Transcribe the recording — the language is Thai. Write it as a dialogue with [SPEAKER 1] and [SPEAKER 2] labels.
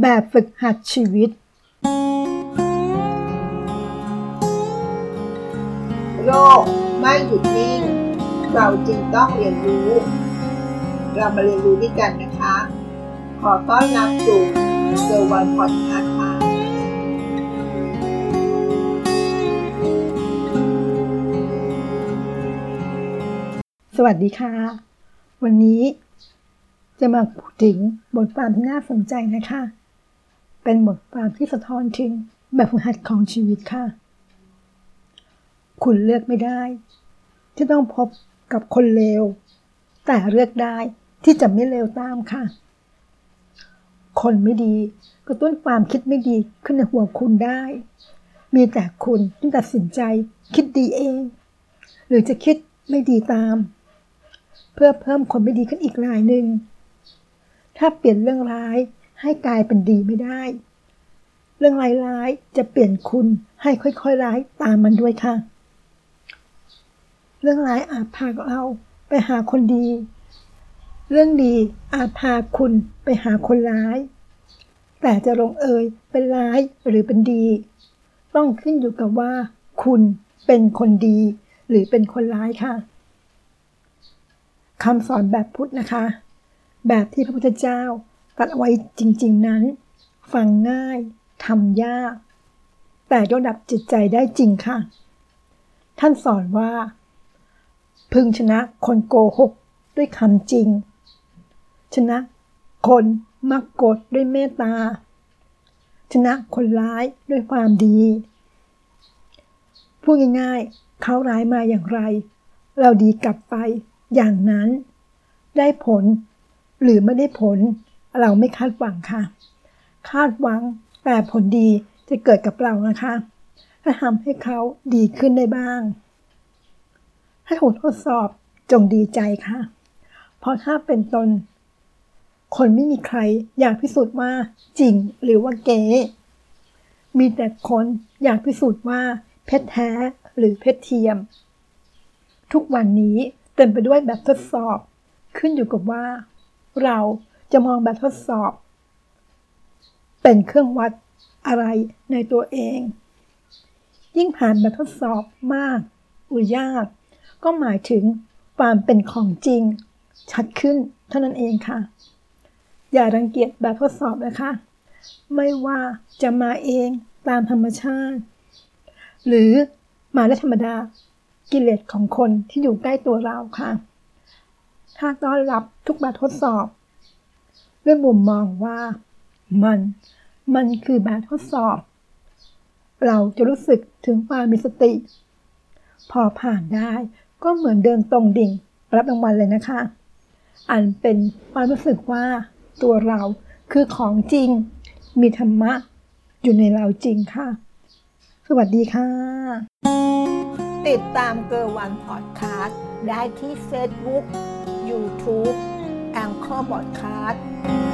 [SPEAKER 1] แบบฝึกหัดชีวิต
[SPEAKER 2] โลกไม่หยุดนิ่ง เราจึงต้องเรียนรู้ เรามาเรียนรู้ด้วยกันนะคะ ขอต้อนรับสู่เซอร์วันพอดคาส์ค่ะ
[SPEAKER 1] สวัสดีค่ะ วันนี้จะมาพูดถึงบทความที่น่าสนใจนะคะ เป็นบทความที่สะท้อนถึงแบบฝึกหัดของชีวิตค่ะ คุณเลือกไม่ได้ ที่ต้องพบกับคนเลว แต่เลือกได้ที่จะไม่เลวตามค่ะ คนไม่ดีกระตุ้นความคิดไม่ดีขึ้นในหัวคุณได้ มีแต่คุณที่ตัดสินใจคิดดีเอง หรือจะคิดไม่ดีตาม เพื่อเพิ่มคนไม่ดีขึ้นอีกรายหนึ่ง ถ้าเปลี่ยนเรื่องร้าย ให้กลายเป็นดีไม่ได้ เรื่องร้ายๆจะเปลี่ยนคุณให้ค่อยๆร้ายตามมันด้วยค่ะ เรื่องร้ายอาจพาเราไปหาคนดี เรื่องดีอาจพาคุณไปหาคนร้าย แต่จะลงเอยเป็นร้ายหรือเป็นดี ต้องขึ้นอยู่กับว่า คุณเป็นคนดี หรือเป็นคนร้ายค่ะคำสอนแบบพุทธนะคะ แบบที่พระพุทธเจ้า ตัดเอาไว้จริง ๆ นั้น ฟังง่ายทำยาก แต่ยกระดับจิตใจได้จริงค่ะ ท่านสอนว่า พึงชนะคนโกหกด้วยคำจริง ชนะคนมักโกรธด้วยเมตตา ชนะคนร้ายด้วยความดี พูดง่ายๆ เขาร้ายมาอย่างไร เราดีกลับไปอย่างนั้น ได้ผลหรือไม่ได้ผล เราไม่คาดหวังค่ะ คาดหวังแต่ผลดีจะเกิดกับเรานะคะถ้าทำให้เขาดีขึ้นได้บ้างถ้าถูกทดสอบจงดีใจค่ะ เพราะถ้าเป็นตน คนไม่มีใครอยากพิสูจน์ว่าจริงหรือว่าเก๋มีแต่คนอยากพิสูจน์ว่าเพชรแท้หรือเพชรเทียม ทุกวันนี้เต็มไปด้วยแบบทดสอบ ขึ้นอยู่กับว่า เรา จะมองแบบทดสอบ เป็นเครื่องวัดอะไรในตัวเอง ยิ่งผ่านแบบทดสอบมากหรือยาก ก็หมายถึงความเป็นของจริง ชัดขึ้นเท่านั้นเองค่ะ อย่ารังเกียจแบบทดสอบนะคะ ไม่ว่าจะมาเองตามธรรมชาติ หรือมาได้ธรรมดากิเลสของคนที่อยู่ใกล้ตัวเราค่ะ ถ้าต้อนรับทุกแบบทดสอบ ด้วยมุมมองว่ามัน มันคือแบบทดสอบ เราจะรู้สึกถึงความมีสติ พอผ่านได้ก็เหมือนเดินตรงดิ่งรับรางวัลเลยนะคะ อันเป็นความรู้สึกว่าตัวเราคือของจริง มีธรรมะ อยู่ในเราจริงค่ะ สวัสดีค่ะ
[SPEAKER 2] ติดตามเกอร์วันพอดคาสต์ได้ที่ Facebook YouTube แองเกอบอดคาร์ด